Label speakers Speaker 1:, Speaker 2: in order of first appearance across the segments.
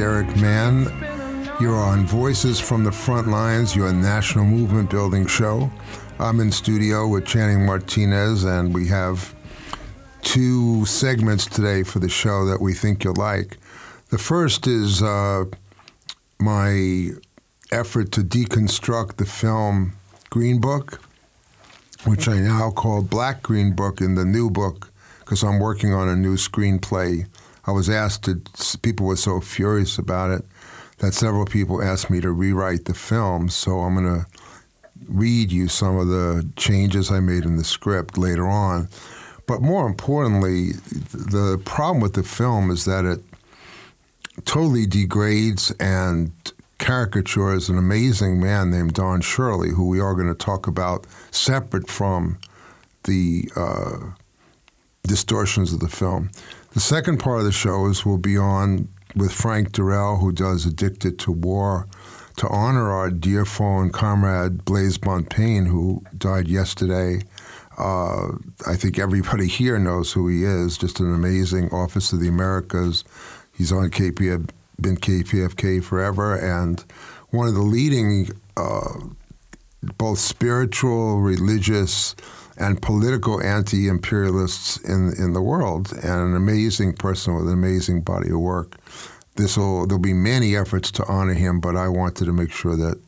Speaker 1: Eric Mann. You're on Voices from the Front Lines, your national movement building show. I'm in studio with Channing Martinez, and we have two segments today for the show that we think you'll like. The first is uh, my effort to deconstruct the film Green Book, which I now call Black Green Book in the new book because I'm working on a new screenplay. I was asked to, people were so furious about it that several people asked me to rewrite the film. So I'm going to read you some of the changes I made in the script later on. But more importantly, the problem with the film is that it totally degrades and caricatures an amazing man named Don Shirley, who we are going to talk about separate from the uh, distortions of the film. The second part of the show is we'll be on with Frank Dorrel, who does Addicted to War, to honor our dear fallen comrade Blase Bonpane, who died yesterday. Uh, I think everybody here knows who he is. Just an amazing Office of the Americas. He's on KPF, been KPFK forever, and one of the leading, uh, both spiritual, religious, and political anti-imperialists in in the world, and an amazing person with an amazing body of work. This will there'll be many efforts to honor him, but I wanted to make sure that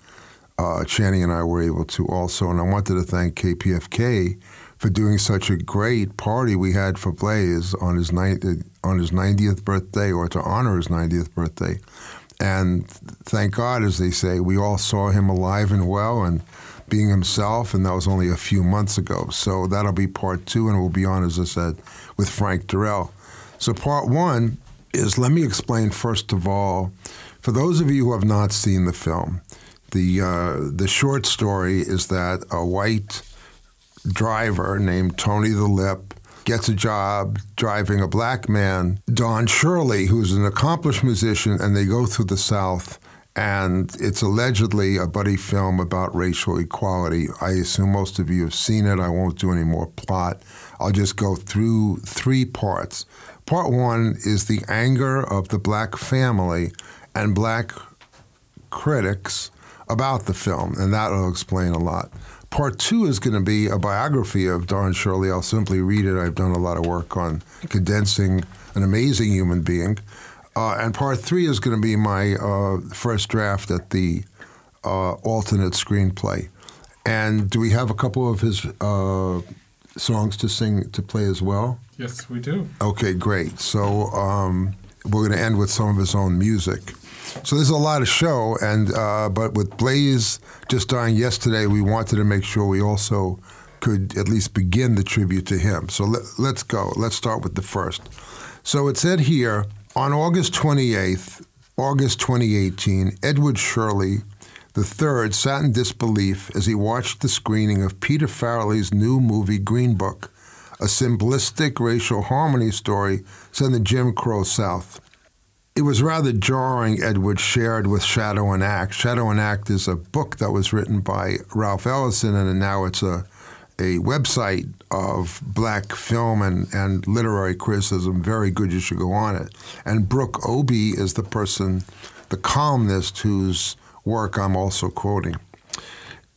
Speaker 1: uh, Channing and I were able to also, and I wanted to thank KPFK for doing such a great party we had for Blase on his ni- on his 90th birthday, or to honor his 90th birthday. And thank God, as they say, we all saw him alive and well and being himself, and that was only a few months ago. So that'll be part two, and we'll be on, as I said, with Frank Dorrel. So part one is let me explain first of all, for those of you who have not seen the film, the uh, the short story is that a white driver named Tony the Lip gets a job driving a black man, Don Shirley, who's an accomplished musician, and they go through the South. And it's allegedly a buddy film about racial equality. I assume most of you have seen it. I won't do any more plot. I'll just go through three parts. Part one is the anger of the black family and black critics about the film, and that'll explain a lot. Part two is going to be a biography of Don Shirley. I'll simply read it. I've done a lot of work on condensing an amazing human being. Uh, and part three is going to be my uh, first draft at the uh, alternate screenplay. And do we have a couple of his uh, songs to sing to play as well?
Speaker 2: Yes, we do.
Speaker 1: Okay, great. So um, we're going to end with some of his own music. So there's a lot of show, and uh, but with Blase just dying yesterday, we wanted to make sure we also could at least begin the tribute to him. So let, let's go. Let's start with the first. So it said here on August 28th, August 2018, Edward Shirley III sat in disbelief as he watched the screening of Peter Farrelly's new movie Green Book, a simplistic racial harmony story set in the Jim Crow South. It was rather jarring, Edward shared with Shadow and Act. Shadow and Act is a book that was written by Ralph Ellison, and now it's a, a website of black film and, and literary criticism. Very good, you should go on it. And Brooke Obie is the person, the columnist whose work I'm also quoting.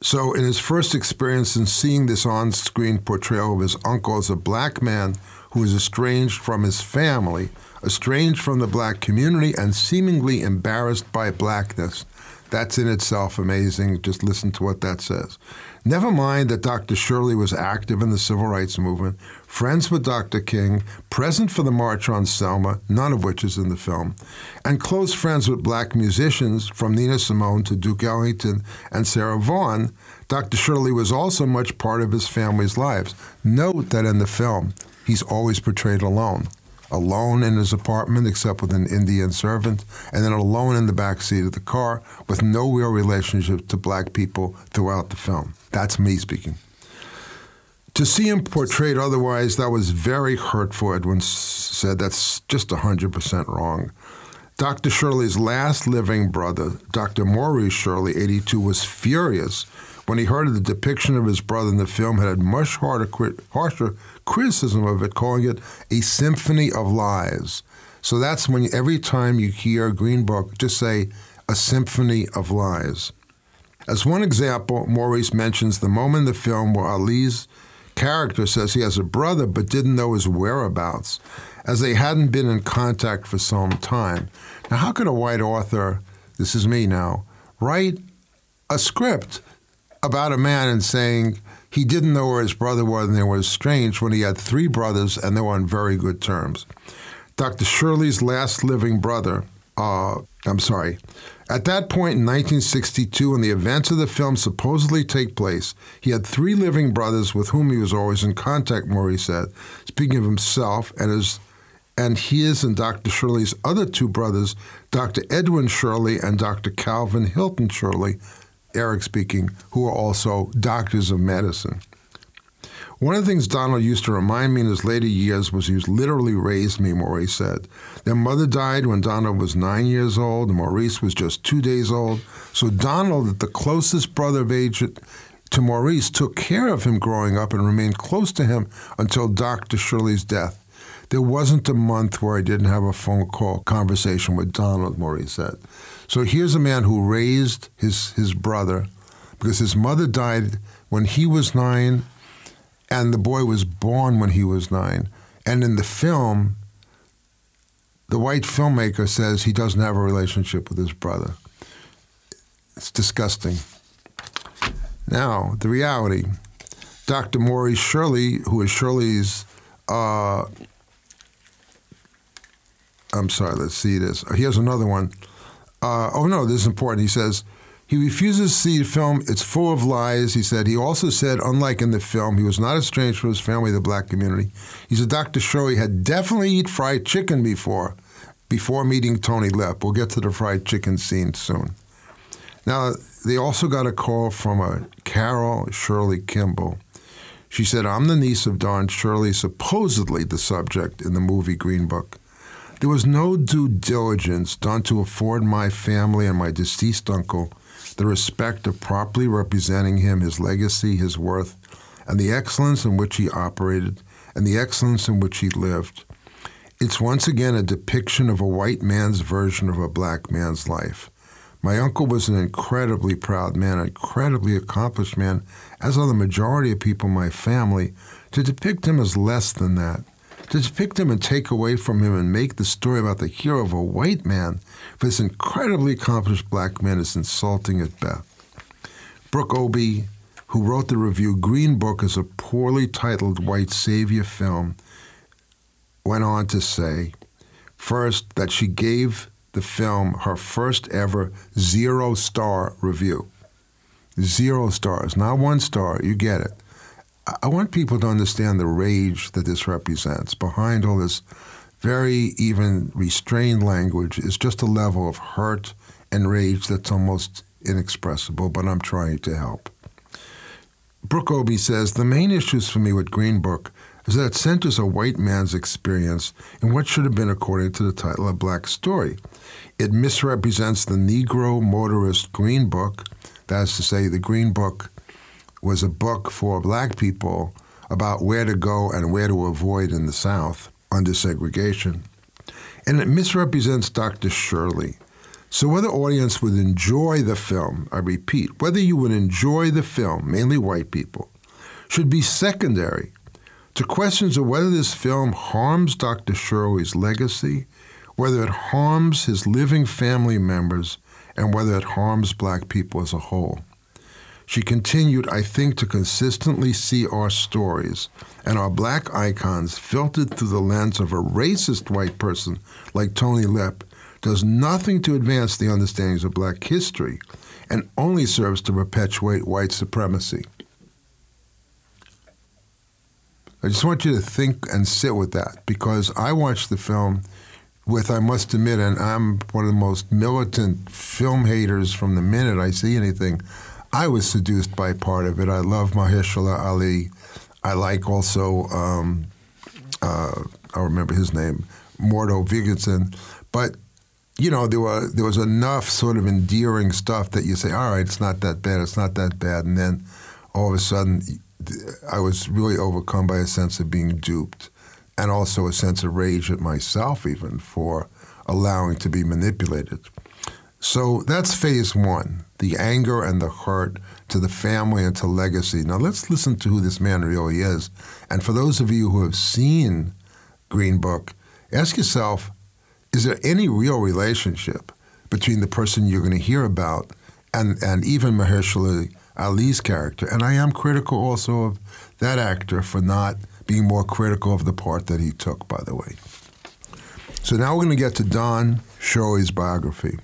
Speaker 1: So, in his first experience in seeing this on screen portrayal of his uncle as a black man who is estranged from his family, estranged from the black community, and seemingly embarrassed by blackness, That's in itself amazing. Just listen to what that says. Never mind that Dr. Shirley was active in the civil rights movement, friends with Dr. King, present for the March on Selma, none of which is in the film, and close friends with black musicians from Nina Simone to Duke Ellington and Sarah Vaughan. Dr. Shirley was also much part of his family's lives. Note that in the film, he's always portrayed alone alone in his apartment except with an Indian servant, and then alone in the back seat of the car with no real relationship to black people throughout the film. That's me speaking. To see him portrayed otherwise, that was very hurtful, Edwin said. That's just 100% wrong. Dr. Shirley's last living brother, Dr. Maurice Shirley, 82, was furious when he heard of the depiction of his brother in the film, had much harder, harsher criticism of it, calling it a symphony of lies. So that's when every time you hear Green Book, just say a symphony of lies. As one example, Maurice mentions the moment in the film where Ali's character says he has a brother but didn't know his whereabouts, as they hadn't been in contact for some time. Now, how could a white author, this is me now, write a script about a man and saying he didn't know where his brother was and it was strange when he had three brothers and they were on very good terms. Dr. Shirley's last living brother, uh, I'm sorry, at that point in 1962, when the events of the film supposedly take place, he had three living brothers with whom he was always in contact, Maurice said, speaking of himself and his and his and Dr. Shirley's other two brothers, Dr. Edwin Shirley and Dr. Calvin Hilton Shirley, Eric speaking, who are also doctors of medicine. One of the things Donald used to remind me in his later years was he literally raised me, Maurice said. Their mother died when Donald was nine years old, and Maurice was just two days old. So Donald, the closest brother of age to Maurice, took care of him growing up and remained close to him until Dr. Shirley's death. There wasn't a month where I didn't have a phone call conversation with Donald, said. So here's a man who raised his, his brother because his mother died when he was nine and the boy was born when he was nine. And in the film, the white filmmaker says he doesn't have a relationship with his brother. It's disgusting. Now, the reality Dr. Maurice Shirley, who is Shirley's, uh, I'm sorry, let's see this. He has another one. Uh, oh no, this is important. He says he refuses to see the film. It's full of lies. He said he also said, unlike in the film, he was not estranged from his family, the black community. He said Dr. Shirley had definitely eaten fried chicken before, before meeting Tony Lip. We'll get to the fried chicken scene soon. Now they also got a call from a Carol Shirley Kimball. She said, I'm the niece of Don Shirley, supposedly the subject in the movie Green Book. There was no due diligence done to afford my family and my deceased uncle the respect of properly representing him, his legacy, his worth, and the excellence in which he operated and the excellence in which he lived. It's once again a depiction of a white man's version of a black man's life. My uncle was an incredibly proud man, an incredibly accomplished man, as are the majority of people in my family. To depict him as less than that to depict him and take away from him and make the story about the hero of a white man for this incredibly accomplished black man is insulting at best. Brooke Obie, who wrote the review Green Book is a poorly titled white savior film, went on to say, first, that she gave the film her first ever zero star review. Zero stars, not one star, you get it. I want people to understand the rage that this represents. Behind all this very even restrained language is just a level of hurt and rage that's almost inexpressible, but I'm trying to help. Brooke Obie says the main issues for me with Green Book is that it centers a white man's experience in what should have been, according to the title, a black story. It misrepresents the Negro motorist Green Book, that is to say, the Green Book was a book for black people about where to go and where to avoid in the South under segregation. And it misrepresents Dr. Shirley. So, whether audience would enjoy the film, I repeat, whether you would enjoy the film, mainly white people, should be secondary to questions of whether this film harms Dr. Shirley's legacy, whether it harms his living family members, and whether it harms black people as a whole. She continued, I think, to consistently see our stories and our black icons filtered through the lens of a racist white person like Tony Lip does nothing to advance the understandings of black history and only serves to perpetuate white supremacy. I just want you to think and sit with that because I watched the film with, I must admit, and I'm one of the most militant film haters from the minute I see anything. I was seduced by part of it. I love Mahershala Ali. I like also, um, uh, I remember his name, Mordo Vigilson. But you know, there were there was enough sort of endearing stuff that you say, all right, it's not that bad, it's not that bad, and then all of a sudden I was really overcome by a sense of being duped and also a sense of rage at myself, even for allowing to be manipulated. So that's phase one the anger and the hurt to the family and to legacy. Now let's listen to who this man really is. And for those of you who have seen Green Book, ask yourself is there any real relationship between the person you're going to hear about and, and even Mahershala Ali's character. And I am critical also of that actor for not being more critical of the part that he took, by the way. So now we're going to get to Don Shirley's biography.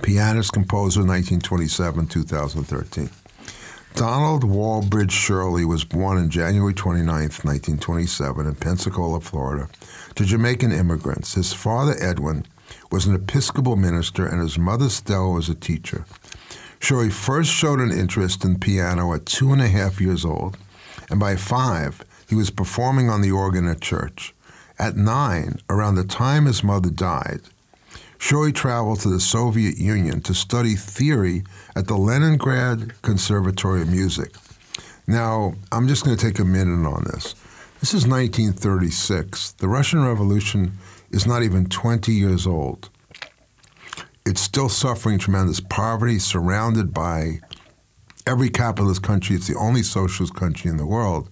Speaker 1: Pianist, composer, 1927 2013. Donald Walbridge Shirley was born on January 29, 1927, in Pensacola, Florida, to Jamaican immigrants. His father, Edwin, was an Episcopal minister, and his mother, Stella, was a teacher. Shirley first showed an interest in piano at two and a half years old, and by five, he was performing on the organ at church. At nine, around the time his mother died, Shirley traveled to the Soviet Union to study theory at the Leningrad Conservatory of Music. Now, I'm just going to take a minute on this. This is 1936. The Russian Revolution is not even 20 years old it's still suffering tremendous poverty, surrounded by every capitalist country. It's the only socialist country in the world.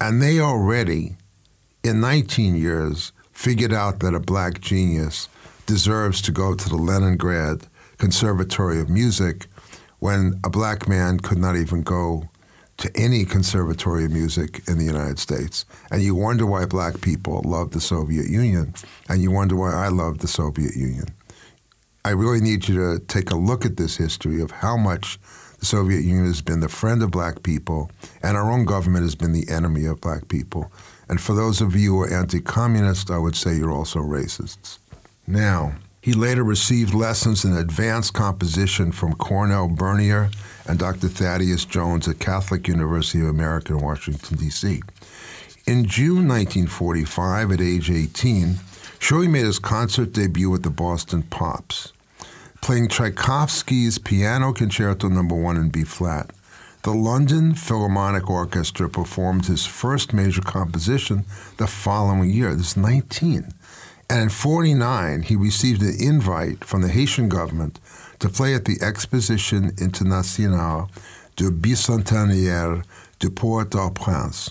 Speaker 1: And they already, in 19 years, figured out that a black genius deserves to go to the Leningrad Conservatory of Music when a black man could not even go to any conservatory of music in the United States. And you wonder why black people love the Soviet Union, and you wonder why I love the Soviet Union. I really need you to take a look at this history of how much the Soviet Union has been the friend of black people, and our own government has been the enemy of black people. And for those of you who are anti communist, I would say you're also racists. Now, he later received lessons in advanced composition from Cornell Bernier and Dr. Thaddeus Jones at Catholic University of America in Washington, D.C. In June 1945, at age 18, Shirley made his concert debut with the Boston Pops, playing Tchaikovsky's Piano Concerto No. 1 in B flat. The London Philharmonic Orchestra performed his first major composition the following year. This is 19. And in 49, he received an invite from the Haitian government to play at the Exposition Internationale du Bicentenaire du Port-au-Prince.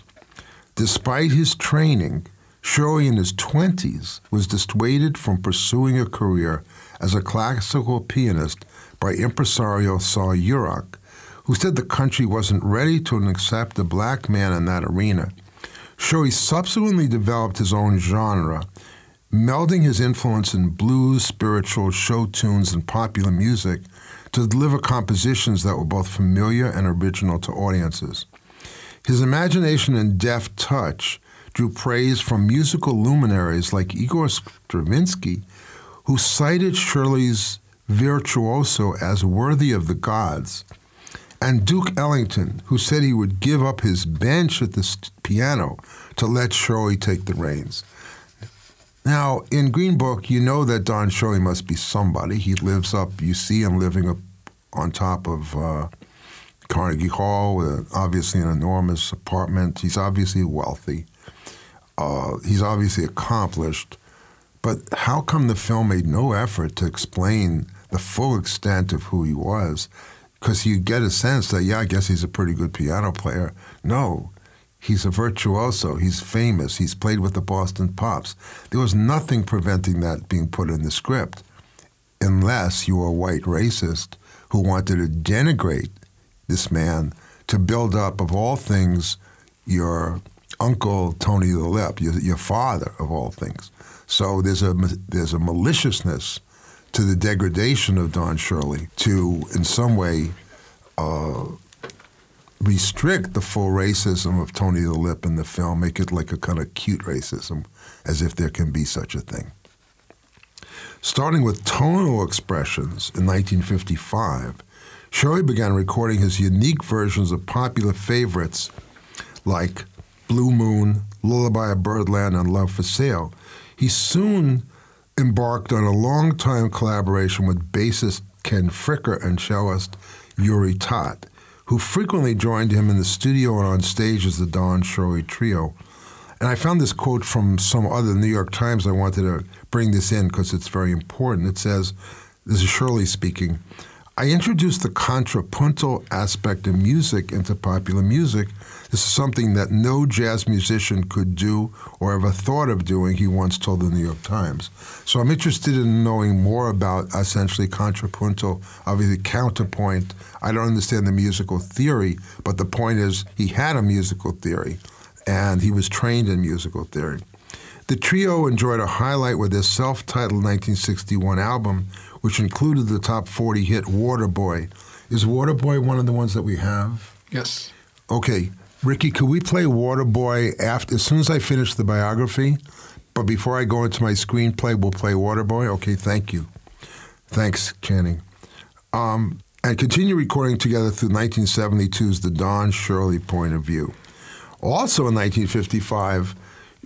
Speaker 1: Despite his training, Shirley, in his 20s, was dissuaded from pursuing a career as a classical pianist by impresario Sol Hurok, who said the country wasn't ready to accept a black man in that arena. Shirley subsequently developed his own genre, melding his influence in blues, spiritual, show tunes, and popular music to deliver compositions that were both familiar and original to audiences. His imagination and deft touch drew praise from musical luminaries like Igor Stravinsky, who cited Shirley's virtuoso as worthy of the gods, and Duke Ellington, who said he would give up his bench at the piano to let Shirley take the reins. Now, in Green Book, you know that Don Shirley must be somebody. He lives up, you see him living up on top of uh, Carnegie Hall, with obviously an enormous apartment. He's obviously wealthy. Uh, he's obviously accomplished, but how come the film made no effort to explain the full extent of who he was? Because you get a sense that, yeah, I guess he's a pretty good piano player. No, he's a virtuoso. He's famous. He's played with the Boston Pops. There was nothing preventing that being put in the script. unless you were a white racist who wanted to denigrate this man to build up, of all things, your uncle Tony the Lip, your, your father, of all things. So there's a there's a maliciousness to the degradation of Don Shirley to, in some way, uh, restrict the full racism of Tony the Lip in the film, make it like a kind of cute racism, as if there can be such a thing. Starting with tonal expressions in 1955, Shirley began recording his unique versions of popular favorites like Blue Moon, Lullaby of Birdland, and Love for Sale. He soon embarked on a long-time collaboration with bassist Ken Fricker and cellist Juri Taht, who frequently joined him in the studio and on stage as the Don Shirley Trio. And I found this quote from some other New York Times. I wanted to bring this in because it's very important. It says, This is Shirley speaking. I introduced the contrapuntal aspect of music into popular music. This is something that no jazz musician could do or ever thought of doing, he once told the New York Times. So I'm interested in knowing more about essentially contrapuntal, obviously counterpoint. I don't understand the musical theory, but the point is he had a musical theory and he was trained in musical theory. The trio enjoyed a highlight with their self titled 1961 album, which included the top 40 hit Waterboy. Is Waterboy one of the ones that we have?
Speaker 2: Yes.
Speaker 1: Okay, Ricky, could we play Waterboy after as soon as I finish the biography? But before I go into my screenplay, we'll play Waterboy. Okay, thank you. Thanks, Channing. Um, and continue recording together through 1972's The Don Shirley Point of View. Also in 1955,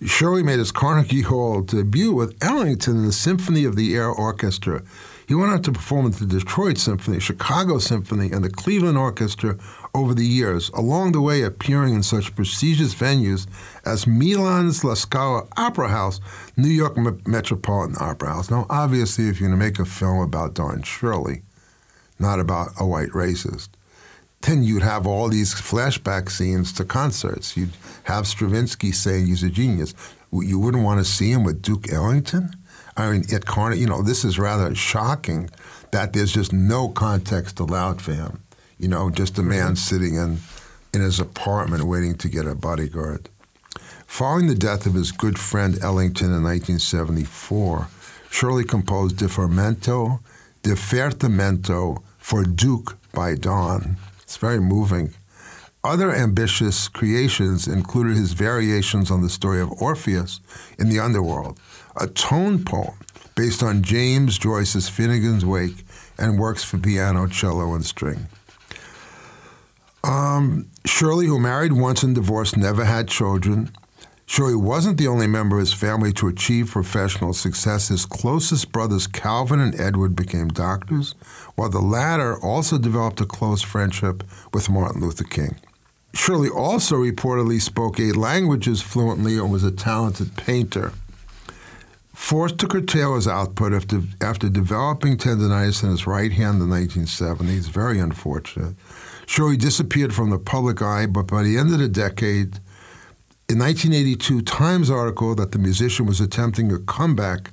Speaker 1: Shirley made his Carnegie Hall debut with Ellington in the Symphony of the Air Orchestra. He went on to perform with the Detroit Symphony, Chicago Symphony, and the Cleveland Orchestra over the years, along the way appearing in such prestigious venues as Milan's La Scala Opera House, New York Metropolitan Opera House. Now, obviously, if you're going to make a film about Don Shirley, not about a white racist, then you'd have all these flashback scenes to concerts. You'd have Stravinsky saying he's a genius. You wouldn't want to see him with Duke Ellington? I mean, at Carnegie, you know, this is rather shocking that there's just no context allowed for him. You know, just a man mm-hmm. sitting in, in his apartment waiting to get a bodyguard. Following the death of his good friend Ellington in 1974, Shirley composed Differmento, Divertimento for Duke by Don. It's very moving. Other ambitious creations included his variations on the story of Orpheus in the underworld, a tone poem based on James Joyce's Finnegans Wake and works for piano, cello, and string. Um, Shirley, who married once and divorced, never had children. Shirley wasn't the only member of his family to achieve professional success. His closest brothers, Calvin and Edward, became doctors, while the latter also developed a close friendship with Martin Luther King. Shirley also reportedly spoke eight languages fluently and was a talented painter. Forced to curtail his output after, after developing tendonitis in his right hand in the 1970s, very unfortunate. Shirley disappeared from the public eye, but by the end of the decade, in 1982, Times article that the musician was attempting a comeback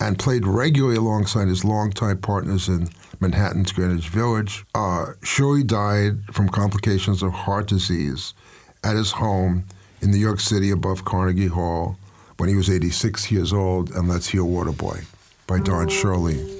Speaker 1: and played regularly alongside his longtime partners in Manhattan's Greenwich Village. Uh, Shirley died from complications of heart disease at his home in New York City above Carnegie Hall when he was 86 years old. And let's hear Waterboy by Don Shirley.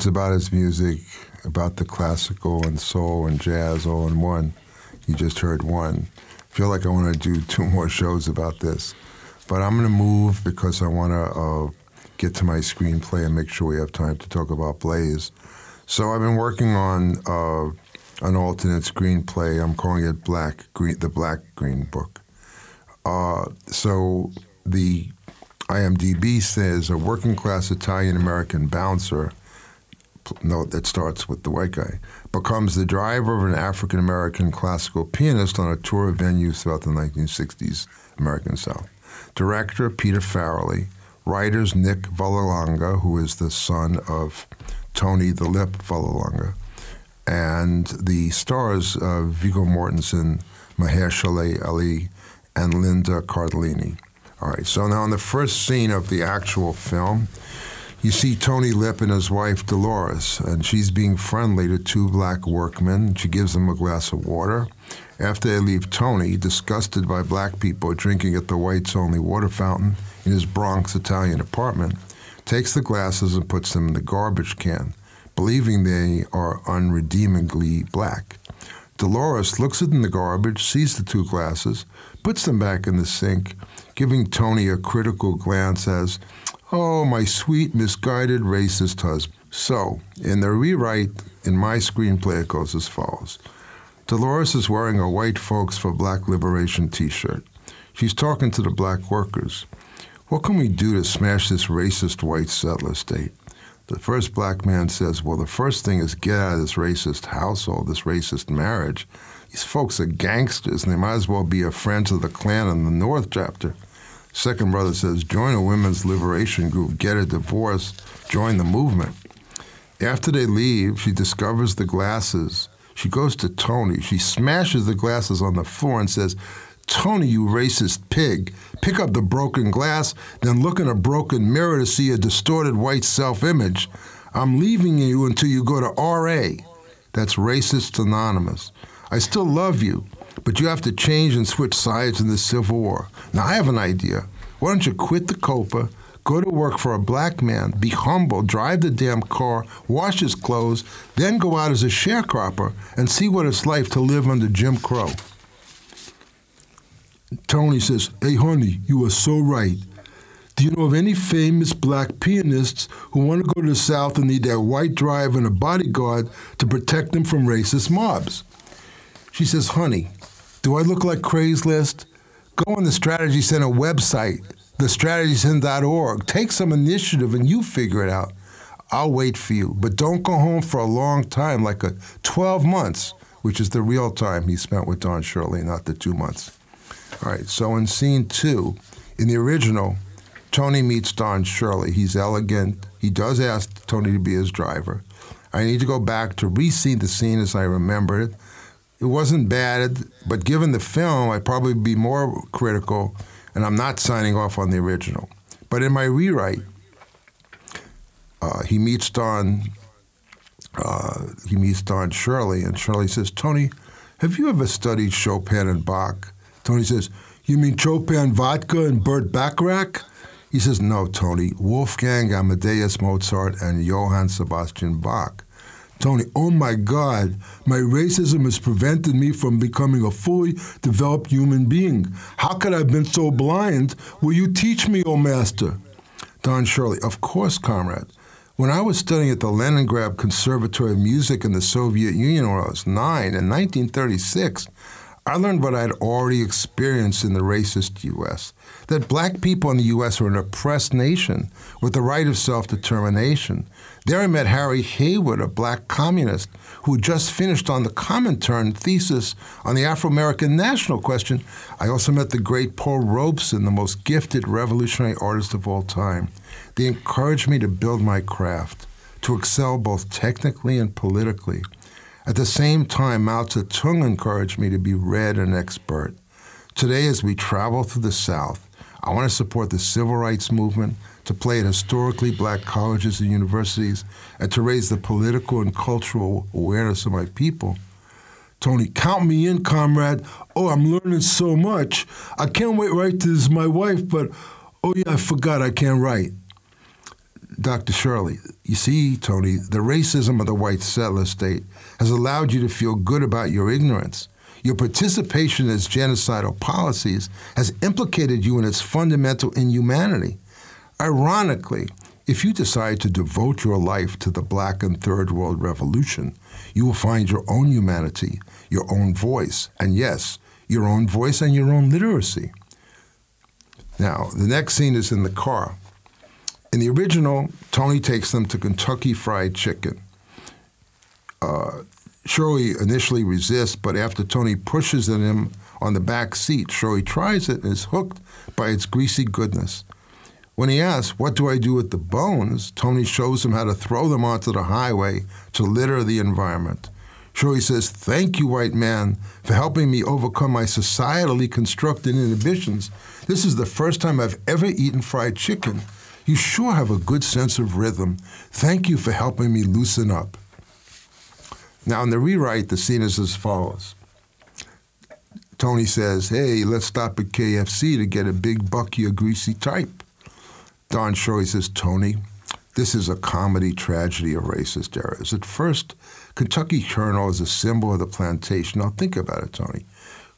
Speaker 1: Words about his music, about the classical and soul and jazz all in one. You just heard one. I feel like I want to do two more shows about this. But I'm going to move because I want to uh, get to my screenplay and make sure we have time to talk about Blase. So I've been working on uh, an alternate screenplay. I'm calling it Black Green, the Black Green Book. Uh, so the IMDb says a working class Italian American bouncer, note that starts with the white guy, becomes the driver of an African American classical pianist on a tour of venues throughout the 1960s American South. Director Peter Farrelly, writers Nick Vallelonga, who is the son of Tony the Lip Vallelonga, and the stars uh, Viggo Mortensen, Mahershala Ali, and Linda Cardellini. All right, so now in the first scene of the actual film, you see Tony Lip and his wife Dolores, and she's being friendly to two black workmen. She gives them a glass of water. After they leave, Tony, disgusted by black people drinking at the whites only water fountain in his Bronx Italian apartment, takes the glasses and puts them in the garbage can, believing they are unredeemably black. Dolores looks in the garbage, sees the two glasses, puts them back in the sink, giving Tony a critical glance as, Oh, my sweet, misguided, racist husband. So, in the rewrite in my screenplay, it goes as follows Dolores is wearing a White Folks for Black Liberation t shirt. She's talking to the black workers. What can we do to smash this racist white settler state? The first black man says, Well, the first thing is get out of this racist household, this racist marriage. These folks are gangsters and they might as well be a Friends of the Klan in the North chapter. Second brother says, Join a women's liberation group, get a divorce, join the movement. After they leave, she discovers the glasses. She goes to Tony. She smashes the glasses on the floor and says, Tony, you racist pig, pick up the broken glass, then look in a broken mirror to see a distorted white self image. I'm leaving you until you go to RA. That's Racist Anonymous. I still love you, but you have to change and switch sides in the Civil War. Now, I have an idea. Why don't you quit the COPA, go to work for a black man, be humble, drive the damn car, wash his clothes, then go out as a sharecropper and see what it's like to live under Jim Crow? Tony says, Hey, honey, you are so right. Do you know of any famous black pianists who want to go to the South and need that white driver and a bodyguard to protect them from racist mobs? She says, Honey, do I look like Craigslist? Go on the Strategy Center website, thestrategycenter.org. Take some initiative and you figure it out. I'll wait for you. But don't go home for a long time, like a 12 months, which is the real time he spent with Don Shirley, not the two months. All right, so in scene two, in the original, Tony meets Don Shirley. He's elegant. He does ask Tony to be his driver. I need to go back to re-see the scene as I remember it. It wasn't bad, but given the film, I'd probably be more critical, and I'm not signing off on the original. But in my rewrite, uh, he meets Don. Uh, he meets Don Shirley, and Shirley says, "Tony, have you ever studied Chopin and Bach?" Tony says, You mean Chopin Vodka and Bert Bacharach? He says, No, Tony, Wolfgang Amadeus Mozart and Johann Sebastian Bach. Tony, oh my God, my racism has prevented me from becoming a fully developed human being. How could I have been so blind? Will you teach me, oh master? Don Shirley, of course, comrade. When I was studying at the Leningrad Conservatory of Music in the Soviet Union when I was nine in 1936, I learned what I had already experienced in the racist U.S. that black people in the U.S. are an oppressed nation with the right of self determination. There I met Harry Haywood, a black communist who had just finished on the Comintern thesis on the Afro American national question. I also met the great Paul Robeson, the most gifted revolutionary artist of all time. They encouraged me to build my craft, to excel both technically and politically. At the same time, Mao Zedong encouraged me to be red and expert. Today, as we travel through the South, I want to support the civil rights movement, to play at historically black colleges and universities, and to raise the political and cultural awareness of my people. Tony, count me in, comrade. Oh, I'm learning so much. I can't wait write to this my wife, but oh yeah, I forgot I can't write. Dr. Shirley, you see, Tony, the racism of the white settler state has allowed you to feel good about your ignorance. Your participation in its genocidal policies has implicated you in its fundamental inhumanity. Ironically, if you decide to devote your life to the Black and Third World Revolution, you will find your own humanity, your own voice, and yes, your own voice and your own literacy. Now, the next scene is in the car. In the original, Tony takes them to Kentucky Fried Chicken. Uh, Shirley initially resists, but after Tony pushes at him on the back seat, Shirley tries it and is hooked by its greasy goodness. When he asks, What do I do with the bones? Tony shows him how to throw them onto the highway to litter the environment. Shirley says, Thank you, white man, for helping me overcome my societally constructed inhibitions. This is the first time I've ever eaten fried chicken. You sure have a good sense of rhythm. Thank you for helping me loosen up. Now, in the rewrite, the scene is as follows Tony says, Hey, let's stop at KFC to get a big bucky of greasy type. Don Shirley says, Tony, this is a comedy tragedy of racist errors. At first, Kentucky Colonel is a symbol of the plantation. Now, think about it, Tony.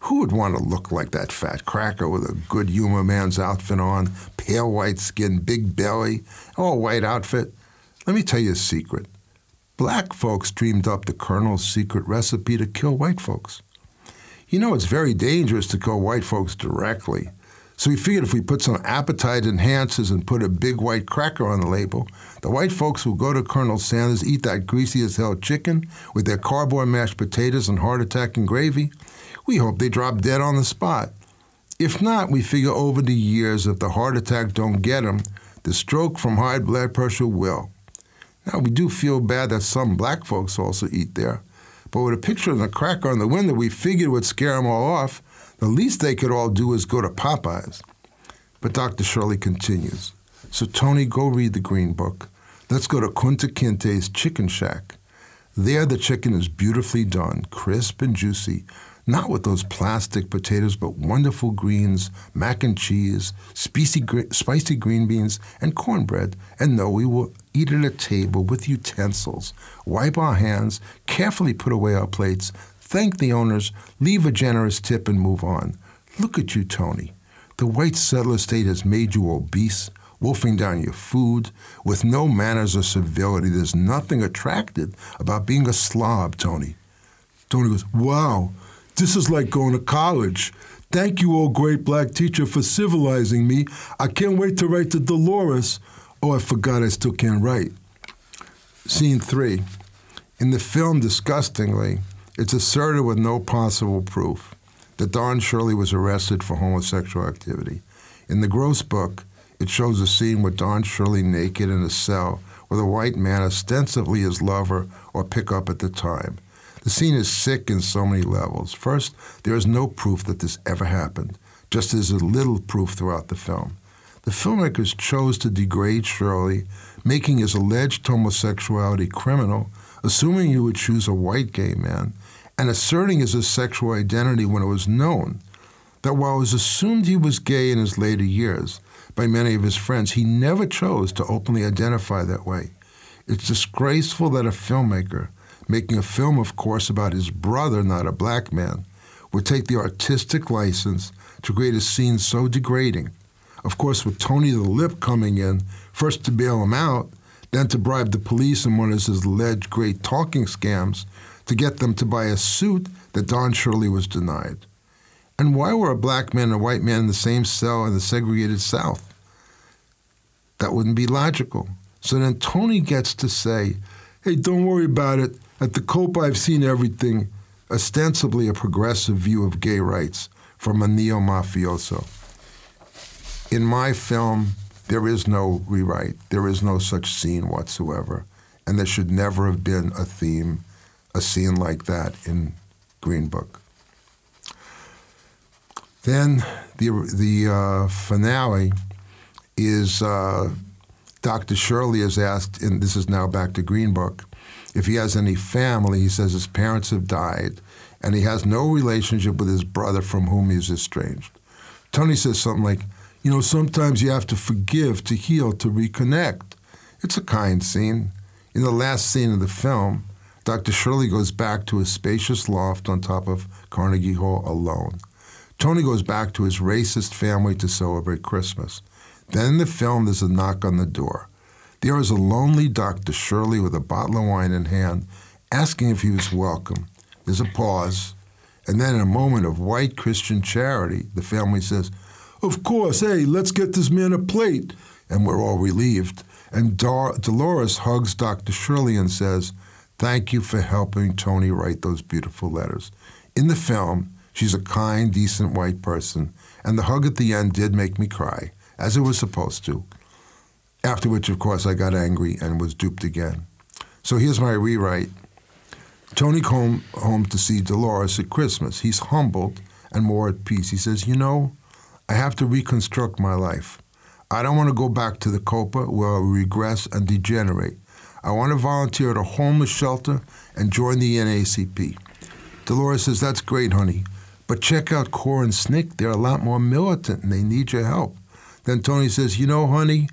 Speaker 1: Who would want to look like that fat cracker with a good humor man's outfit on, pale white skin, big belly, all white outfit? Let me tell you a secret. Black folks dreamed up the Colonel's secret recipe to kill white folks. You know, it's very dangerous to kill white folks directly. So we figured if we put some appetite enhancers and put a big white cracker on the label, the white folks will go to Colonel Sanders, eat that greasy as hell chicken with their cardboard mashed potatoes and heart attack and gravy. We hope they drop dead on the spot. If not, we figure over the years, if the heart attack don't get them, the stroke from high blood pressure will. Now, we do feel bad that some black folks also eat there, but with a picture of the cracker on the window, we figured would scare them all off. The least they could all do is go to Popeyes. But Dr. Shirley continues. So, Tony, go read the Green Book. Let's go to Kunta Kinte's Chicken Shack. There, the chicken is beautifully done, crisp and juicy, not with those plastic potatoes, but wonderful greens, mac and cheese, spicy, spicy green beans, and cornbread. And no, we will eat at a table with utensils, wipe our hands, carefully put away our plates, thank the owners, leave a generous tip, and move on. Look at you, Tony. The white settler state has made you obese, wolfing down your food, with no manners or civility. There's nothing attractive about being a slob, Tony. Tony goes, Wow, this is like going to college. Thank you, old great black teacher, for civilizing me. I can't wait to write to Dolores. Oh, I forgot I still can't write. Scene three. In the film, disgustingly, it's asserted with no possible proof that Don Shirley was arrested for homosexual activity. In the Gross book, it shows a scene with Don Shirley naked in a cell with a white man, ostensibly his lover or pickup at the time. The scene is sick in so many levels. First, there is no proof that this ever happened, just as a little proof throughout the film. The filmmakers chose to degrade Shirley, making his alleged homosexuality criminal, assuming he would choose a white gay man, and asserting his sexual identity when it was known that while it was assumed he was gay in his later years by many of his friends, he never chose to openly identify that way. It's disgraceful that a filmmaker, making a film, of course, about his brother, not a black man, would take the artistic license to create a scene so degrading of course, with Tony the Lip coming in, first to bail him out, then to bribe the police in one of his alleged great talking scams to get them to buy a suit that Don Shirley was denied. And why were a black man and a white man in the same cell in the segregated South? That wouldn't be logical. So then Tony gets to say, hey, don't worry about it. At the Copa, I've seen everything, ostensibly a progressive view of gay rights from a neo mafioso. In my film, there is no rewrite. There is no such scene whatsoever. And there should never have been a theme, a scene like that in Green Book. Then the, the uh, finale is uh, Dr. Shirley is asked, and this is now back to Green Book, if he has any family. He says his parents have died, and he has no relationship with his brother from whom he is estranged. Tony says something like, you know, sometimes you have to forgive, to heal, to reconnect. It's a kind scene. In the last scene of the film, Dr. Shirley goes back to his spacious loft on top of Carnegie Hall alone. Tony goes back to his racist family to celebrate Christmas. Then in the film, there's a knock on the door. There is a lonely Dr. Shirley with a bottle of wine in hand, asking if he was welcome. There's a pause, and then in a moment of white Christian charity, the family says, Of course, hey, let's get this man a plate. And we're all relieved. And Dolores hugs Dr. Shirley and says, Thank you for helping Tony write those beautiful letters. In the film, she's a kind, decent white person, and the hug at the end did make me cry, as it was supposed to. After which, of course, I got angry and was duped again. So here's my rewrite. Tony came home to see Dolores at Christmas. He's humbled and more at peace. He says, You know, I have to reconstruct my life. I don't want to go back to the Copa where I regress and degenerate. I want to volunteer at a homeless shelter and join the NAACP. Dolores says, That's great, honey. But check out Core and SNCC. They're a lot more militant and they need your help. Then Tony says, You know, honey,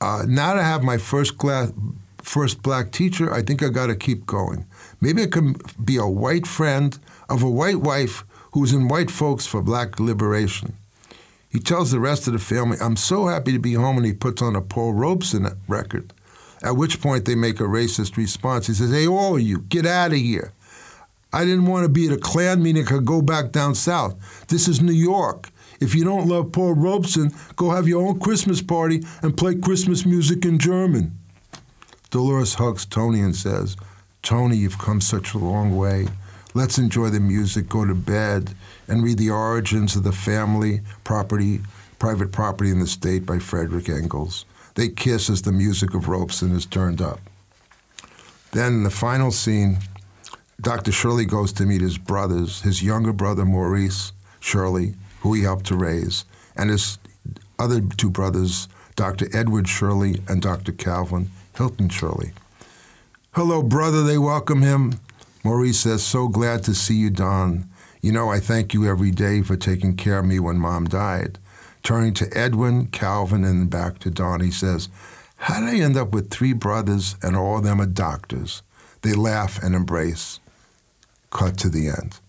Speaker 1: uh, now I have my first class, first black teacher, I think I got to keep going. Maybe I can be a white friend of a white wife who's in white folks for black liberation. He tells the rest of the family, I'm so happy to be home, and he puts on a Paul Robeson record. At which point they make a racist response. He says, Hey, all of you, get out of here. I didn't want to be at a Klan meeting. I could go back down south. This is New York. If you don't love Paul Robeson, go have your own Christmas party and play Christmas music in German. Dolores hugs Tony and says, Tony, you've come such a long way. Let's enjoy the music, go to bed, and read The Origins of the Family Property, Private Property in the State by Frederick Engels. They kiss as the music of Robeson is turned up. Then in the final scene, Dr. Shirley goes to meet his brothers, his younger brother Maurice Shirley, who he helped to raise, and his other two brothers, Dr. Edward Shirley and Dr. Calvin Hilton Shirley. Hello, brother, they welcome him. Maurice says, So glad to see you, Don. You know, I thank you every day for taking care of me when mom died. Turning to Edwin, Calvin, and back to Don, he says, How did I end up with three brothers and all of them are doctors? They laugh and embrace. Cut to the end.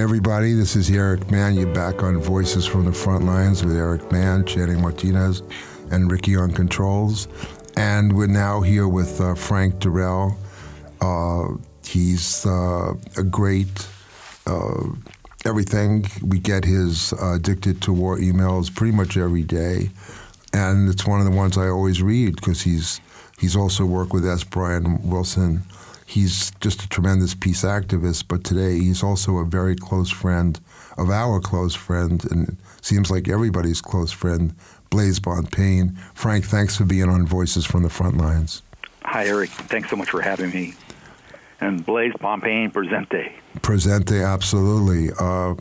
Speaker 1: Everybody, this is Eric Mann. You're back on Voices from the Front Lines with Eric Mann, Channing Martinez, and Ricky on controls. And we're now here with uh, Frank Dorrel. Uh, he's uh, a great uh, everything. We get his uh, Addicted to War emails pretty much every day. And it's one of the ones I always read because he's, he's also worked with S. Brian Wilson he's just a tremendous peace activist, but today he's also a very close friend of our close friend, and seems like everybody's close friend, Blase Bonpane. Frank, thanks for being on Voices from the Front Lines.
Speaker 2: Hi, Eric. Thanks so much for having me. And Blase Bonpane Presente.
Speaker 1: Presente, absolutely. Uh,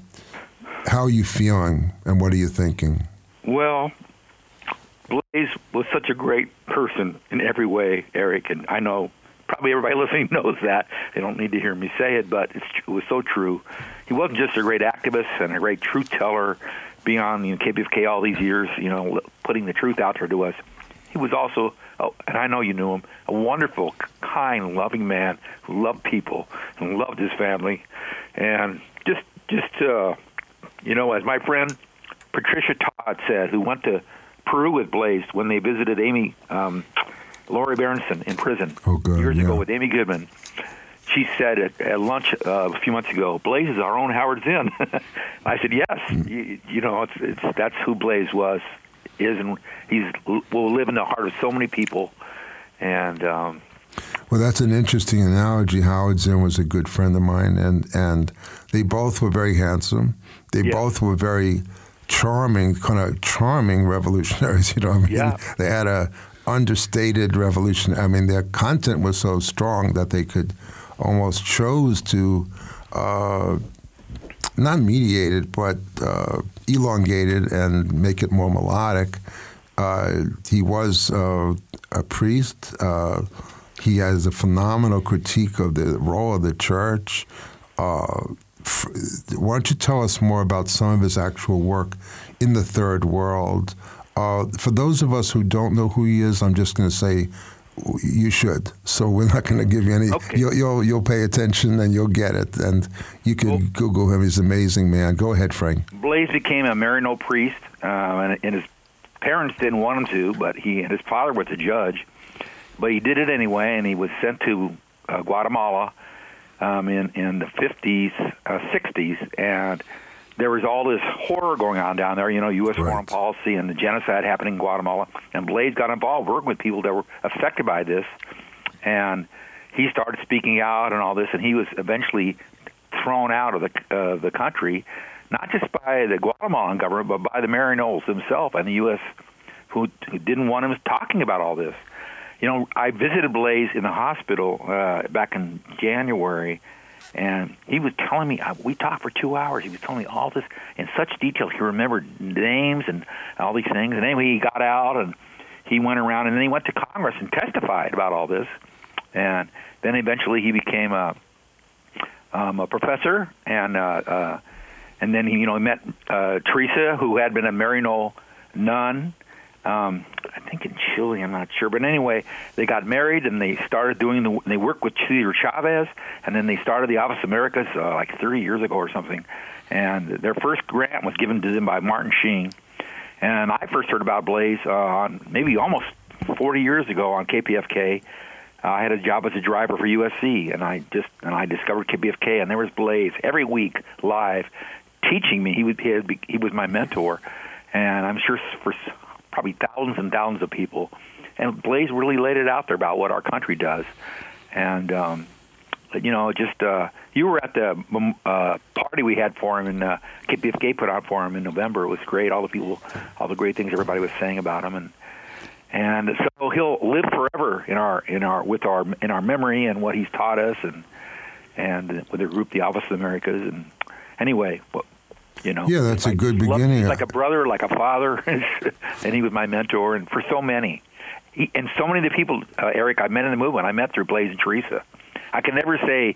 Speaker 1: how are you feeling, and what are you thinking?
Speaker 2: Well, Blase was such a great person in every way, Eric, and I know probably everybody listening knows that. They don't need to hear me say it, but it was so true. He wasn't just a great activist and a great truth teller beyond you know, KPFK all these years, you know, putting the truth out there to us. He was also, oh, and I know you knew him, a wonderful, kind, loving man who loved people and loved his family, and just, just, uh, you know, as my friend Patricia Todd said, who went to Peru with Blase when they visited Amy, um, Lori Berenson in prison
Speaker 1: Oh,
Speaker 2: years
Speaker 1: yeah.
Speaker 2: ago with Amy Goodman. She said at, at lunch uh, a few months ago, "Blase is our own Howard Zinn." I said, "Yes,
Speaker 1: Hmm.
Speaker 2: you, you know, it's, it's that's who Blase was, is, and he's will live in the heart of so many people." And um,
Speaker 1: Well, that's an interesting analogy. Howard Zinn was a good friend of mine, and, and they both were very handsome. They both were very charming, kind of charming revolutionaries. You know, what I mean,
Speaker 2: Yeah.
Speaker 1: they had a understated revolution. I mean, their content was so strong that they could almost chose to uh, not mediate it, but uh, elongate it and make it more melodic. Uh, he was uh, a priest. Uh, he has a phenomenal critique of the role of the church. Uh, f- why don't you tell us more about some of his actual work in the third world? Uh, for those of us who don't know who he is, I'm just going to say you should. So we're not going to give you any.
Speaker 2: Okay.
Speaker 1: You'll, you'll you'll pay attention and you'll get it, and you can
Speaker 2: Cool.
Speaker 1: Google him. He's an amazing man. Go ahead, Frank.
Speaker 2: Blase became a Maryknoll priest, um, and, and his parents didn't want him to, but he and his father was a judge, but he did it anyway, and he was sent to uh, Guatemala um, in in the 50s, uh, 60s, and there was all this horror going on down there. You know, U.S.
Speaker 1: Right.
Speaker 2: foreign policy and the genocide happening in Guatemala, and Blase got involved working with people that were affected by this, and he started speaking out and all this, and he was eventually thrown out of the uh, the country, not just by the Guatemalan government, but by the Maryknolls themselves and the U.S. who, who didn't want him talking about all this. You know, I visited Blase in the hospital uh, back in January, and he was telling me uh, we talked for two hours. He was telling me all this in such detail. He remembered names and all these things. And anyway, he got out and he went around, and then he went to Congress and testified about all this. And then eventually he became a um, a professor, and uh, uh, and then he you know he met uh, Teresa, who had been a Maryknoll nun. Um, think in Chile, I'm not sure, but anyway, they got married and they started doing the. They worked with Cesar Chavez, and then they started the Office Americas uh, like 30 years ago or something. And their first grant was given to them by Martin Sheen. And I first heard about Blase uh, on maybe almost 40 years ago on KPFK. I had a job as a driver for USC, and I just and I discovered KPFK, and there was Blase every week live, teaching me. He was he, had, he was my mentor, and I'm sure for probably thousands and thousands of people. And Blase really laid it out there about what our country does, and um, you know, just uh, you were at the uh, party we had for him, and uh, KPFK put on for him in November. It was great. All the people, all the great things everybody was saying about him, and and so he'll live forever in our in our with our in our memory and what he's taught us, and and with the group, the Office of Americas, and anyway, you know.
Speaker 1: Yeah, that's a good beginning.
Speaker 2: Like a brother, like a father, and he was my mentor, and for so many, he, and so many of the people, uh, Eric, I met in the movement. I met through Blase and Teresa. I can never say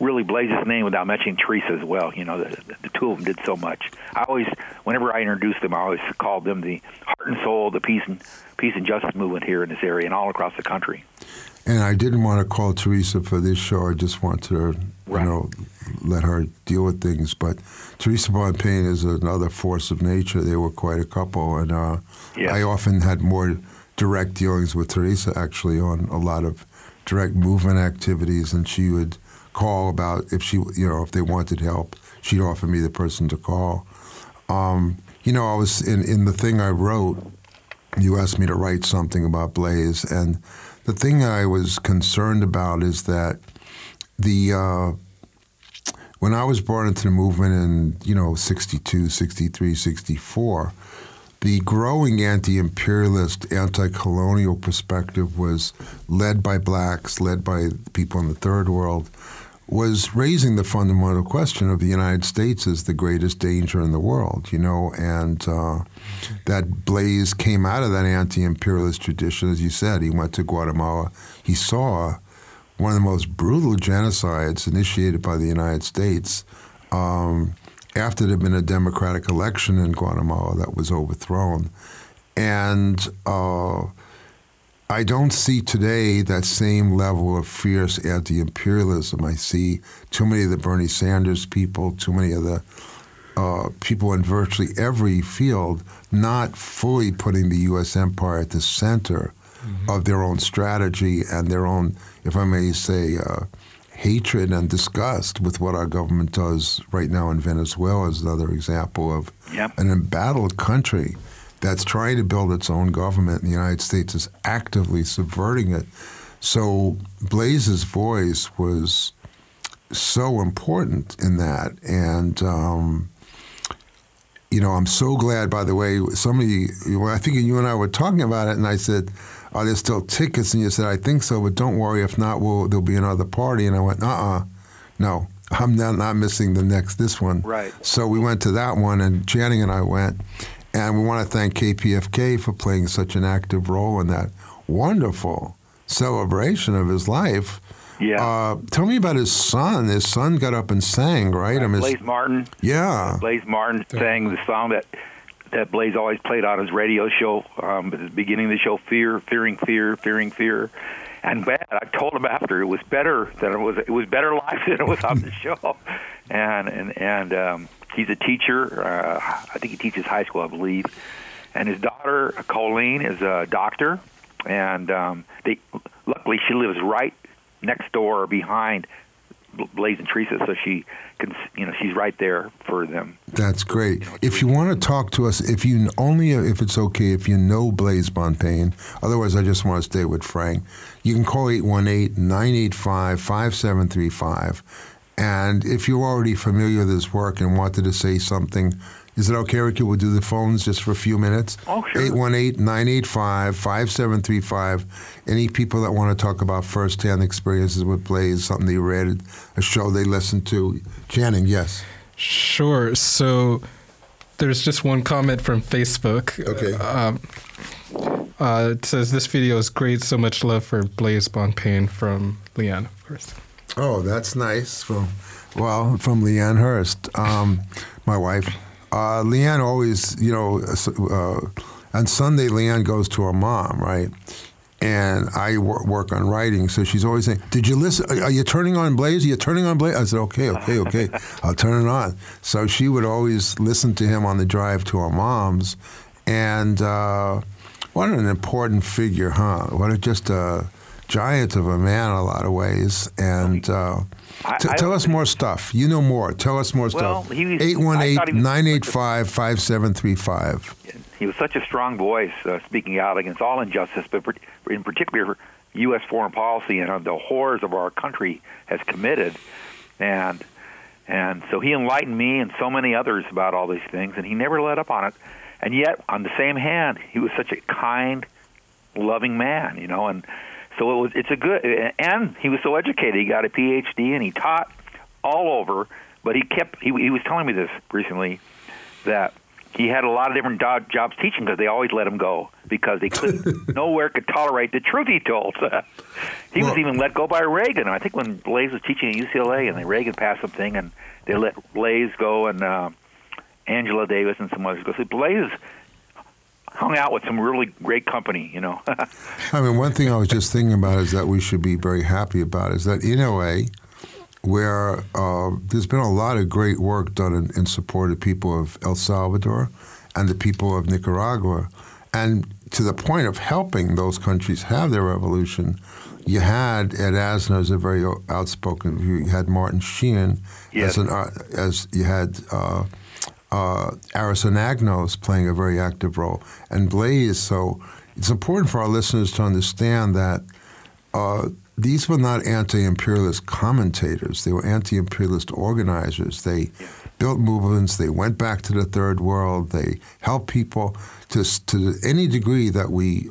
Speaker 2: really Blase's name without mentioning Teresa as well. You know, the, the, two of them did so much. I always, whenever I introduced them, I always called them the heart and soul of the peace and peace and justice movement here in this area and all across the country.
Speaker 1: And I didn't want to call Teresa for this show. I just wanted to, you
Speaker 2: Right.
Speaker 1: know, let her deal with things. But Teresa Bonpane is another force of nature. They were quite a couple, and uh,
Speaker 2: Yeah.
Speaker 1: I often had more direct dealings with Teresa actually on a lot of direct movement activities, and she would call about if she, you know, if they wanted help, she'd offer me the person to call. Um, you know, I was in in the thing I wrote. You asked me to write something about Blase, and the thing I was concerned about is that the uh, when I was brought into the movement in you know 62, 63, 64, the growing anti-imperialist, anti-colonial perspective was led by blacks, led by people in the third world, was raising the fundamental question of the United States as the greatest danger in the world, you know, and uh, that Blase came out of that anti-imperialist tradition, as you said. He went to Guatemala. He saw one of the most brutal genocides initiated by the United States um, after there had been a democratic election in Guatemala that was overthrown. And uh, I don't see today that same level of fierce anti imperialism. I see too many of the Bernie Sanders people, too many of the uh, people in virtually every field not fully putting the U.S. empire at the center of their own strategy and their own, if I may say, uh, hatred and disgust with what our government does right now in Venezuela is another example of
Speaker 2: Yep.
Speaker 1: an embattled country that's trying to build its own government, and the United States is actively subverting it. So Blase's voice was so important in that, and um, you know, I'm so glad. By the way, somebody, I think you and I were talking about it, and I said, "Are there still tickets?" And you said, "I think so, but don't worry. If not, we'll, there'll be another party." And I went, "Uh-uh, no, I'm not, not missing the next this one."
Speaker 2: Right.
Speaker 1: So we went to that one, and Channing and I went, and we want to thank KPFK for playing such an active role in that wonderful celebration of his life.
Speaker 2: Yeah.
Speaker 1: Uh, tell me about his son. His son got up and sang, right? I mean,
Speaker 2: Blase Martin.
Speaker 1: yeah.
Speaker 2: Blase Martin sang the song that that Blase always played on his radio show um, at the beginning of the show. Fear, fearing, fear, fearing, fear. And bad. I told him after it was better than it was. It was better live than it was on the show. And and and um, he's a teacher. Uh, I think he teaches high school, I believe. And his daughter Colleen is a doctor. And um, they luckily she lives right next door behind Blase and Teresa, so she can, you know, she's right there for them.
Speaker 1: That's great. If you want to talk to us, if you only if it's okay, if you know Blase Bonpane, otherwise I just want to stay with Frank. You can call 818-985-5735. And if you're already familiar with his work and wanted to say something, is it okay, Ricky? We'll do the phones just for a few minutes.
Speaker 2: Oh, sure.
Speaker 1: 818-985-5735. Any people that want to talk about firsthand experiences with Blase, something they read, a show they listened to. Channing, yes.
Speaker 3: Sure. So there's just one comment from Facebook.
Speaker 1: Okay.
Speaker 3: Um, uh, it says this video is great. So much love for Blase Bonpane from Lian, of course.
Speaker 1: Oh, that's nice. From well, from Lian Hurst, um, my wife. Uh, Lian always, you know, uh, on Sunday, Lian goes to her mom, right? And I wor- work on writing, so she's always saying, "Did you listen? Are you turning on Blase? Are you turning on Blase?" I said, "Okay, okay, okay, I'll turn it on." So she would always listen to him on the drive to our mom's, and uh, what an important figure, huh? What a just a giant of a man in a lot of ways, and. Uh,
Speaker 2: I-
Speaker 1: T-
Speaker 2: I
Speaker 1: tell us more stuff. You know more. Tell us more
Speaker 2: Well,
Speaker 1: stuff.
Speaker 2: he was- I
Speaker 1: 818
Speaker 2: thought he was-
Speaker 1: 985 5735.
Speaker 2: He was such a strong voice, uh, speaking out against all injustice, but in particular, U.S. foreign policy and uh, the horrors of our country has committed, and and so he enlightened me and so many others about all these things, and he never let up on it. And yet, on the same hand, he was such a kind, loving man, you know, and so it was. It's a good, and he was so educated. He got a PhD and he taught all over. But he kept. He, he was telling me this recently that he had a lot of different do- jobs teaching because they always let him go because they could nowhere could tolerate the truth he told. he was even let go by Reagan. I think when Blase was teaching at UCLA and then Reagan passed something and they let Blase go and uh, Angela Davis and some others go. So Blase hung out with some really great company, you know.
Speaker 1: I mean, one thing I was just thinking about is that we should be very happy about is that in LA, where uh, there's been a lot of great work done in, in support of people of El Salvador and the people of Nicaragua, and to the point of helping those countries have their revolution, you had Ed Asner as a very outspoken. You had Martin
Speaker 2: Sheen
Speaker 1: as an uh, as you had. Uh, uh, Aris Anagnos playing a very active role, and Blase. So it's important for our listeners to understand that uh, these were not anti-imperialist commentators; they were anti-imperialist organizers. They built movements. They went back to the third world. They helped people to to any degree that we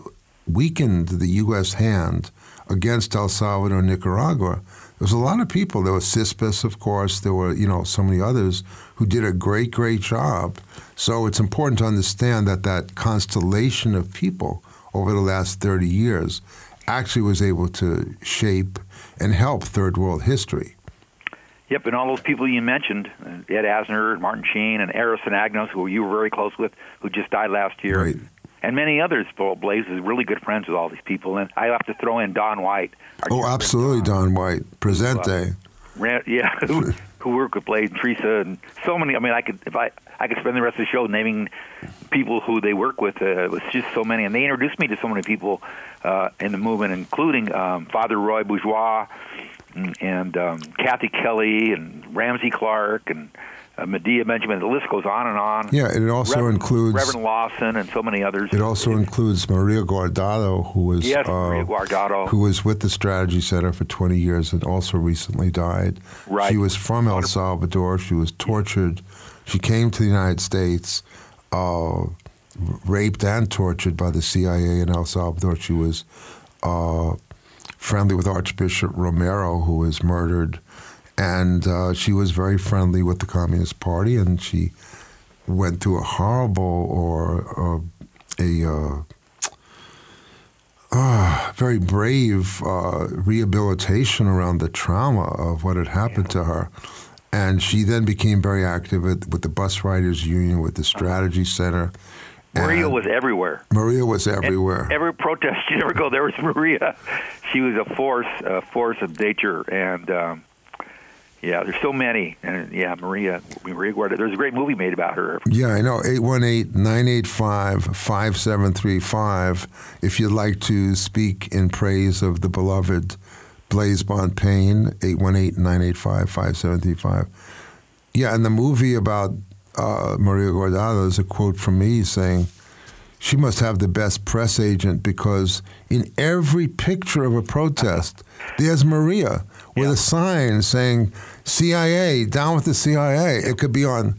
Speaker 1: weakened the U.S. hand against El Salvador Nicaragua. There was a lot of people. There was CISPES, of course. There were, you know, so many others who did a great, great job. So it's important to understand that that constellation of people over the last 30 years actually was able to shape and help third world history.
Speaker 2: Yep, and all those people you mentioned, uh, Ed Asner, Martin Sheen, and Aris Anagnos, who you were very close with, who just died last year,
Speaker 1: Right.
Speaker 2: And many others. Blase is really good friends with all these people, and I have to throw in Don White.
Speaker 1: Oh, absolutely, Don White. Presente.
Speaker 2: Ran, yeah, who who work with Blase and Teresa and so many. I mean, I could if I I could spend the rest of the show naming people who they work with. Uh, it was just so many, and they introduced me to so many people uh, in the movement, including um, Father Roy Bourgeois and, and um, Kathy Kelly and Ramsey Clark and uh, Medea Benjamin. The list goes on and on.
Speaker 1: Yeah, it also
Speaker 2: Reverend,
Speaker 1: includes
Speaker 2: Reverend Lawson and so many others.
Speaker 1: It also includes Maria Guardado, who was
Speaker 2: Yes,
Speaker 1: uh,
Speaker 2: Maria Guardado.
Speaker 1: who was with the Strategy Center for 20 years and also recently died.
Speaker 2: Right.
Speaker 1: She was from El Salvador. She was tortured. She came to the United States, uh, raped and tortured by the CIA in El Salvador. She was uh, friendly with Archbishop Romero, who was murdered, and uh, she was very friendly with the Communist Party, and she went through a horrible or uh, a uh, ah, very brave uh, rehabilitation around the trauma of what had happened to her. And she then became very active at, with the Bus Riders Union, with the Strategy Center.
Speaker 2: Maria was everywhere.
Speaker 1: Maria was everywhere.
Speaker 2: Every protest you ever go, there was Maria. She was a force, a force of nature, and um, yeah, there's so many. And yeah, Maria, Maria Guarda. There's a great movie made about her.
Speaker 1: Yeah, I know. 818-985-5735 if you'd like to speak in praise of the beloved Blase Bonpane, 818-985-5735. Yeah, and the movie about uh, Maria Guardado is a quote from me saying, she must have the best press agent because in every picture of a protest, there's Maria with
Speaker 2: Yeah.
Speaker 1: a sign saying CIA, down with the CIA. It could be on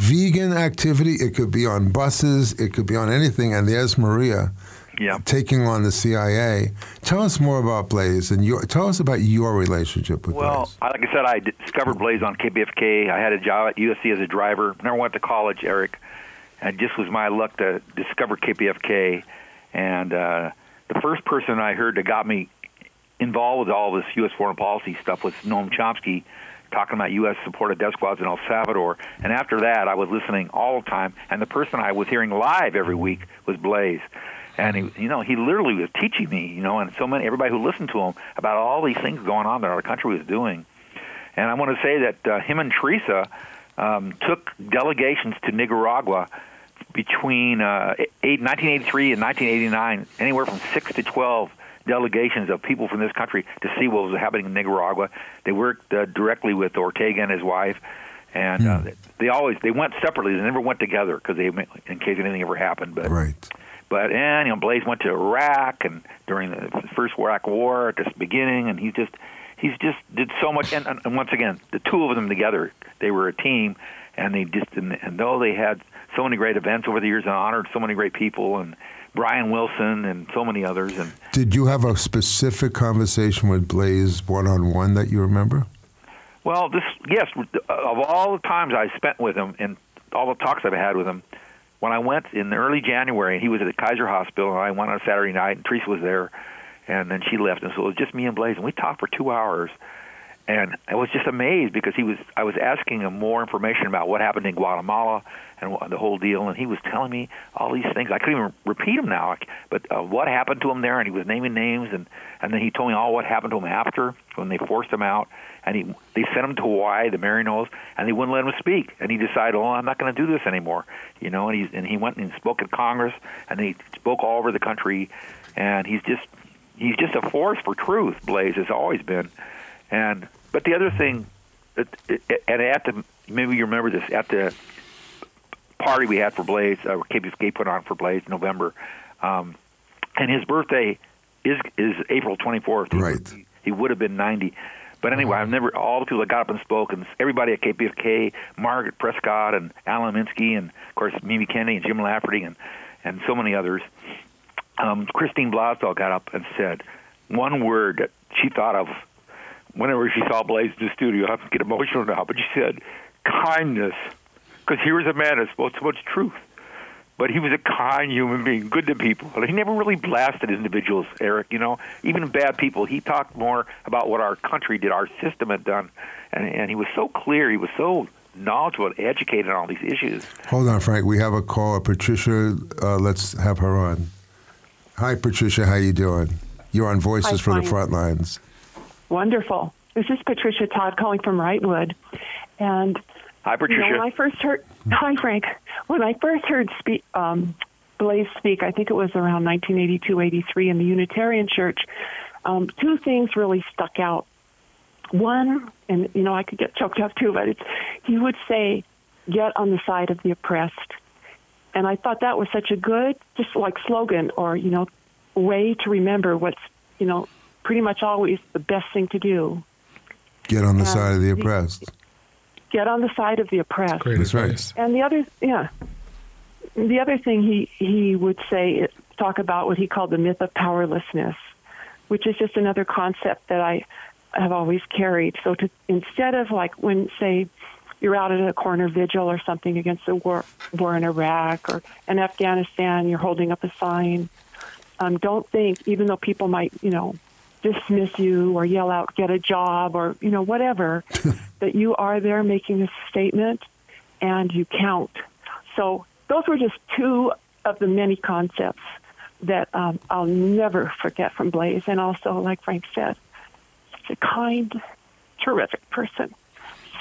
Speaker 1: vegan activity, it could be on buses, it could be on anything, and there's Maria
Speaker 2: Yeah.
Speaker 1: taking on the CIA. Tell us more about Blase and your, tell us about your relationship with
Speaker 2: Well,
Speaker 1: Blase.
Speaker 2: I- like I said, I discovered Blase on KPFK. I had a job at USC as a driver. Never went to college, Eric. And it just was my luck to discover KPFK. And uh, the first person I heard that got me involved with all this U.S. foreign policy stuff was Noam Chomsky talking about U.S. supported death squads in El Salvador. And after that, I was listening all the time. And the person I was hearing live every week was Blase. And he, you know, he literally was teaching me, you know, and so many everybody who listened to him about all these things going on that our country was doing. And I want to say that uh, him and Teresa um, took delegations to Nicaragua between uh, eight, 1983 and 1989, anywhere from six to 12 delegations of people from this country to see what was happening in Nicaragua. They worked uh, directly with Ortega and his wife, and uh, they always they went separately. They never went together because they in case anything ever happened. But
Speaker 1: Right.
Speaker 2: but and you know, Blase went to Iraq and during the first Iraq War at the beginning, and he's just he's just did so much. And, and once again, the two of them together, they were a team, and they just and, and though they had so many great events over the years and honored so many great people and Brian Wilson and so many others, and
Speaker 1: Did you have a specific conversation with Blase one on one that you remember?
Speaker 2: Well, this yes, of all the times I spent with him and all the talks I've had with him, when I went in early January, he was at the Kaiser Hospital, and I went on a Saturday night, and Teresa was there, and then she left, and so it was just me and Blase, and we talked for two hours, and I was just amazed because he was I was asking him more information about what happened in Guatemala and the whole deal, and he was telling me all these things. I couldn't even repeat them now, but uh, what happened to him there, and he was naming names, and and then he told me all what happened to him after when they forced him out, and he they sent him to Hawaii, the Maryknolls, and they wouldn't let him speak, and he decided, oh, I'm not going to do this anymore, you know, and he and he went and spoke at Congress, and he spoke all over the country, and he's just he's just a force for truth. Blase has always been, and but the other thing, and at the maybe you remember this at the party we had for Blase, uh, KPFK put on for Blase in November, um, and his birthday is is April 24th.
Speaker 1: Right.
Speaker 2: He, he would have been 90. But anyway, I've never all the people that got up and spoke, and everybody at KPFK, Margaret Prescod and Alan Minsky, and of course Mimi Kennedy and Jim Lafferty, and and so many others. Um, Christine Blosdale got up and said one word that she thought of whenever she saw Blase in the studio. I have to get emotional now, but she said kindness, because here was a man that spoke so much truth. But he was a kind human being, good to people. And he never really blasted individuals, Eric. You know, even bad people. He talked more about what our country did, our system had done, and and he was so clear. He was so knowledgeable, and educated on all these issues.
Speaker 1: Hold on, Frank. We have a caller. Patricia, uh, let's have her on. Hi, Patricia. How you doing? You're on Voices
Speaker 4: Hi,
Speaker 1: for the
Speaker 4: fine.
Speaker 1: Front Lines.
Speaker 4: Wonderful. This is Patricia Todd calling from Wrightwood. And
Speaker 2: Hi,
Speaker 4: you
Speaker 2: Patricia.
Speaker 4: know, when I first heard, hi Frank, when I first heard speak, um, Blase speak, I think it was around 1982, 83 in the Unitarian Church. Um, two things really stuck out. One, and you know, I could get choked up too, but it's he would say, "Get on the side of the oppressed," and I thought that was such a good, just like slogan or you know, way to remember what's you know, pretty much always the best thing to do.
Speaker 1: Get on the
Speaker 4: Yeah.
Speaker 1: side of the oppressed.
Speaker 4: Get on the side of the oppressed.
Speaker 3: Great
Speaker 1: That's right.
Speaker 4: And the other, yeah, the other thing he he would say talk about what he called the myth of powerlessness, which is just another concept that I have always carried. So to instead of like when say you're out at a corner vigil or something against the war war in Iraq or in Afghanistan, you're holding up a sign. Um, don't think, even though people might, you know, dismiss you or yell out, "Get a job," or you know, whatever, that you are there making a statement and you count. So those were just two of the many concepts that um, I'll never forget from Blase. And also, like Frank said, such a kind, terrific person,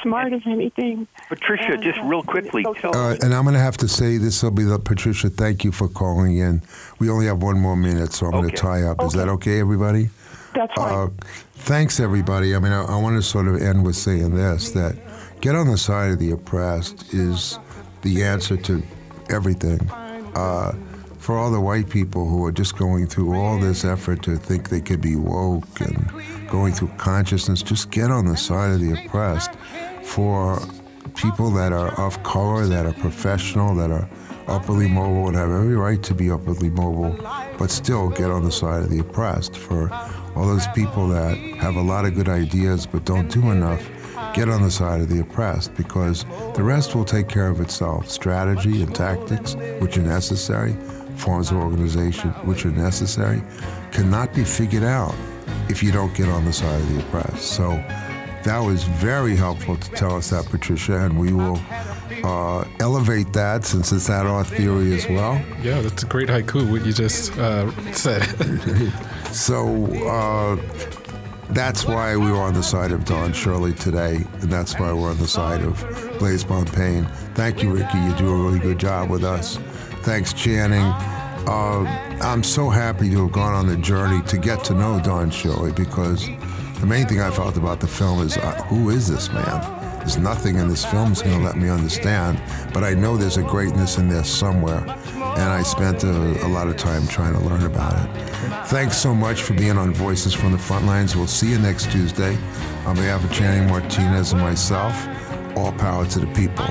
Speaker 4: smart as anything.
Speaker 2: Patricia,
Speaker 4: And,
Speaker 2: just
Speaker 4: uh,
Speaker 2: real quickly,
Speaker 1: Uh, and I'm going to have to say this will be the Patricia. Thank you for calling in. We only have one more minute, so I'm going to tie up. Is that
Speaker 4: Okay.
Speaker 1: okay, everybody?
Speaker 4: That's
Speaker 1: Uh, thanks, everybody. I mean, I, I want to sort of end with saying this: that get on the side of the oppressed is the answer to everything. Uh, for all the white people who are just going through all this effort to think they could be woke and going through consciousness, just get on the side of the oppressed. For people that are of color, that are professional, that are upwardly mobile and have every right to be upwardly mobile, but still get on the side of the oppressed. For all those people that have a lot of good ideas but don't do enough, get on the side of the oppressed because the rest will take care of itself. Strategy and tactics, which are necessary, forms of organization, which are necessary, cannot be figured out if you don't get on the side of the oppressed. So that was very helpful to tell us that, Patricia, and we will uh, elevate that since it's at our theory as well.
Speaker 3: Yeah, that's a great haiku, what you just uh, said.
Speaker 1: So uh, that's why we were on the side of Don Shirley today, and that's why we're on the side of Blase Bonpane. Thank you, Ricky. You do a really good job with us. Thanks, Channing. Uh, I'm so happy to have gone on the journey to get to know Don Shirley because the main thing I felt about the film is uh, who is this man? There's nothing in this film that's going to let me understand, but I know there's a greatness in there somewhere, and I spent a, a lot of time trying to learn about it. Thanks so much for being on Voices from the Front Lines. We'll see you next Tuesday. On behalf of Channing Martinez and myself, all power to the people.